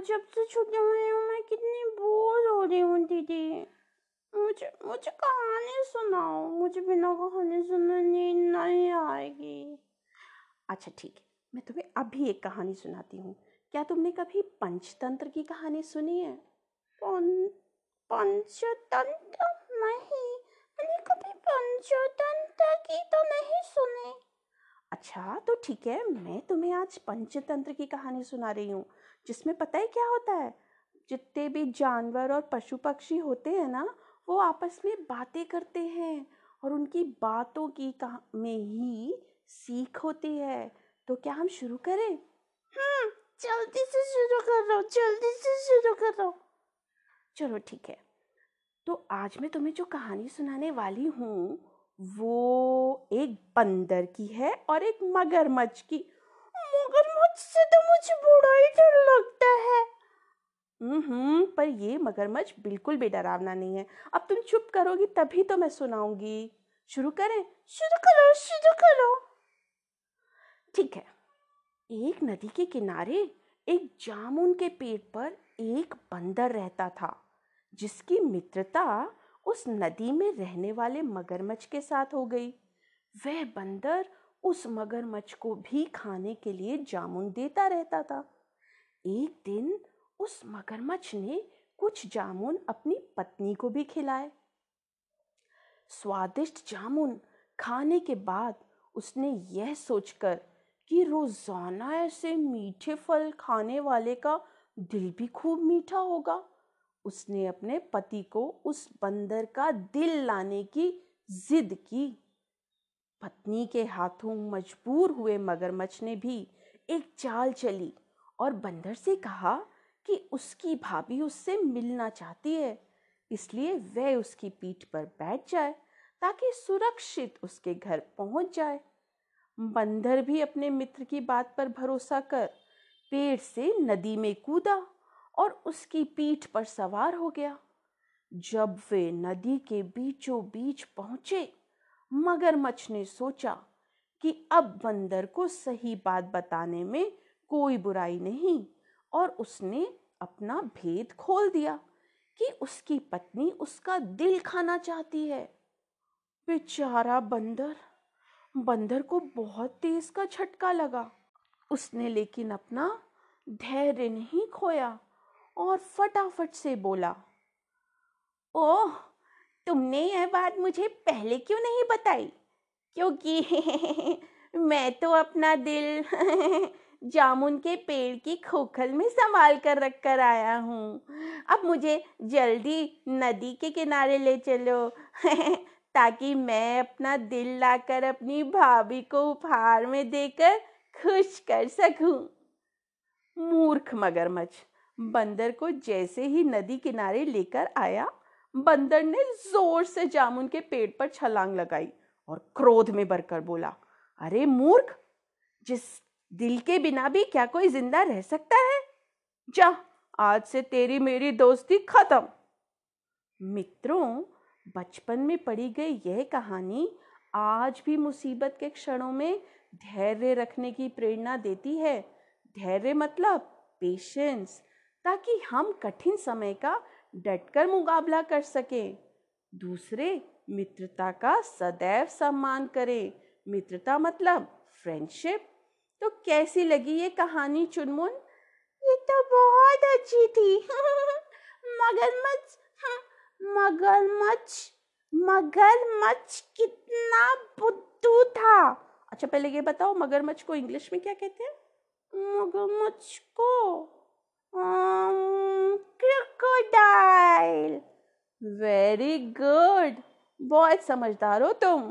जब से छुट्टी हुई हूँ, मैं कितनी बोर हो रही हूँ, दीदी। मुझे मुझे कहानी सुनाओ। मुझे बिना कहानी सुने नींद नहीं आएगी। अच्छा ठीक है। मैं तुम्हें अभी एक कहानी सुनाती हूँ। क्या तुमने कभी पंचतंत्र की कहानी सुनी है? पंचतंत्र? नहीं। मैंने कभी पंचतंत्र की तो नहीं सुनी। अच्छा तो ठीक है मैं तुम्हें आज पंचतंत्र की कहानी सुना रही हूँ जिसमें पता है क्या होता है? जितने भी जानवर और पशु पक्षी होते हैं ना वो आपस में बातें करते हैं और उनकी बातों की में ही सीख होती है। तो क्या हम शुरू करें? हम्म जल्दी से शुरू करो जल्दी से शुरू करो। चलो ठीक है तो आज मैं तुम्हें जो कहानी सुनाने वाली हूँ वो एक बंदर की है और एक मगरमच्छ की। मगरमच्छ से तो मुझे बड़ा ही डर लगता है। हम्म पर ये मगरमच्छ बिल्कुल भी डरावना नहीं है। अब तुम चुप करोगी तभी तो मैं सुनाऊँगी। शुरू करें? शुरू करो शुरू करो। ठीक है। एक नदी के किनारे एक जामुन के पेड़ पर एक बंदर रहता था, जिसकी मित्रता उस नदी में रहने वाले मगरमच्छ के साथ हो गई। वह बंदर उस मगरमच्छ को भी खाने के लिए जामुन देता रहता था। एक दिन उस मगरमच्छ ने कुछ जामुन अपनी पत्नी को भी खिलाए। स्वादिष्ट जामुन खाने के बाद उसने यह सोचकर कि रोज़ाना ऐसे मीठे फल खाने वाले का दिल भी खूब मीठा होगा। उसने अपने पति को उस बंदर का दिल लाने की जिद की। पत्नी के हाथों मजबूर हुए मगरमच्छ ने भी एक चाल चली और बंदर से कहा कि उसकी भाभी उससे मिलना चाहती है, इसलिए वह उसकी पीठ पर बैठ जाए ताकि सुरक्षित उसके घर पहुँच जाए। बंदर भी अपने मित्र की बात पर भरोसा कर पेड़ से नदी में कूदा और उसकी पीठ पर सवार हो गया। जब वे नदी के बीचों बीच पहुँचे, मगरमच्छ ने सोचा कि अब बंदर को सही बात बताने में कोई बुराई नहीं और उसने अपना भेद खोल दिया कि उसकी पत्नी उसका दिल खाना चाहती है। बेचारा बंदर बंदर को बहुत तेज का झटका लगा। उसने लेकिन अपना धैर्य नहीं खोया। और फटाफट से बोला, ओह, तुमने यह बात मुझे पहले क्यों नहीं बताई क्योंकि मैं तो अपना दिल जामुन के पेड़ की खोखल में संभाल कर रख कर आया हूँ अब मुझे जल्दी नदी के किनारे ले चलो, ताकि मैं अपना दिल लाकर अपनी भाभी को उपहार में देकर खुश कर सकूँ। मूर्ख मगरमच्छ बंदर को जैसे ही नदी किनारे लेकर आया, बंदर ने ज़ोर से जामुन के पेड़ पर छलांग लगाई और क्रोध में भरकर बोला, अरे मूर्ख, जिस दिल के बिना भी क्या कोई ज़िंदा रह सकता है? जा, आज से तेरी मेरी दोस्ती खत्म. मित्रों, बचपन में पढ़ी गई यह कहानी आज भी मुसीबत के क्षणों में धैर्य रखने की प्रेरणा देती है। धैर्य मतलब पेशेंस ताकि हम कठिन समय का डटकर मुकाबला कर सकें। दूसरे, मित्रता का सदैव सम्मान करें। मित्रता मतलब फ्रेंडशिप तो कैसी लगी ये कहानी चुनमुन? ये तो बहुत अच्छी थी। मगरमच्छ मगरमच्छ मगरमच्छ कितना बुद्धू था। अच्छा पहले ये बताओ, मगरमच्छ को इंग्लिश में क्या कहते हैं? मगरमच्छ को क्रोकोडाइल वेरी गुड बहुत समझदार हो तुम।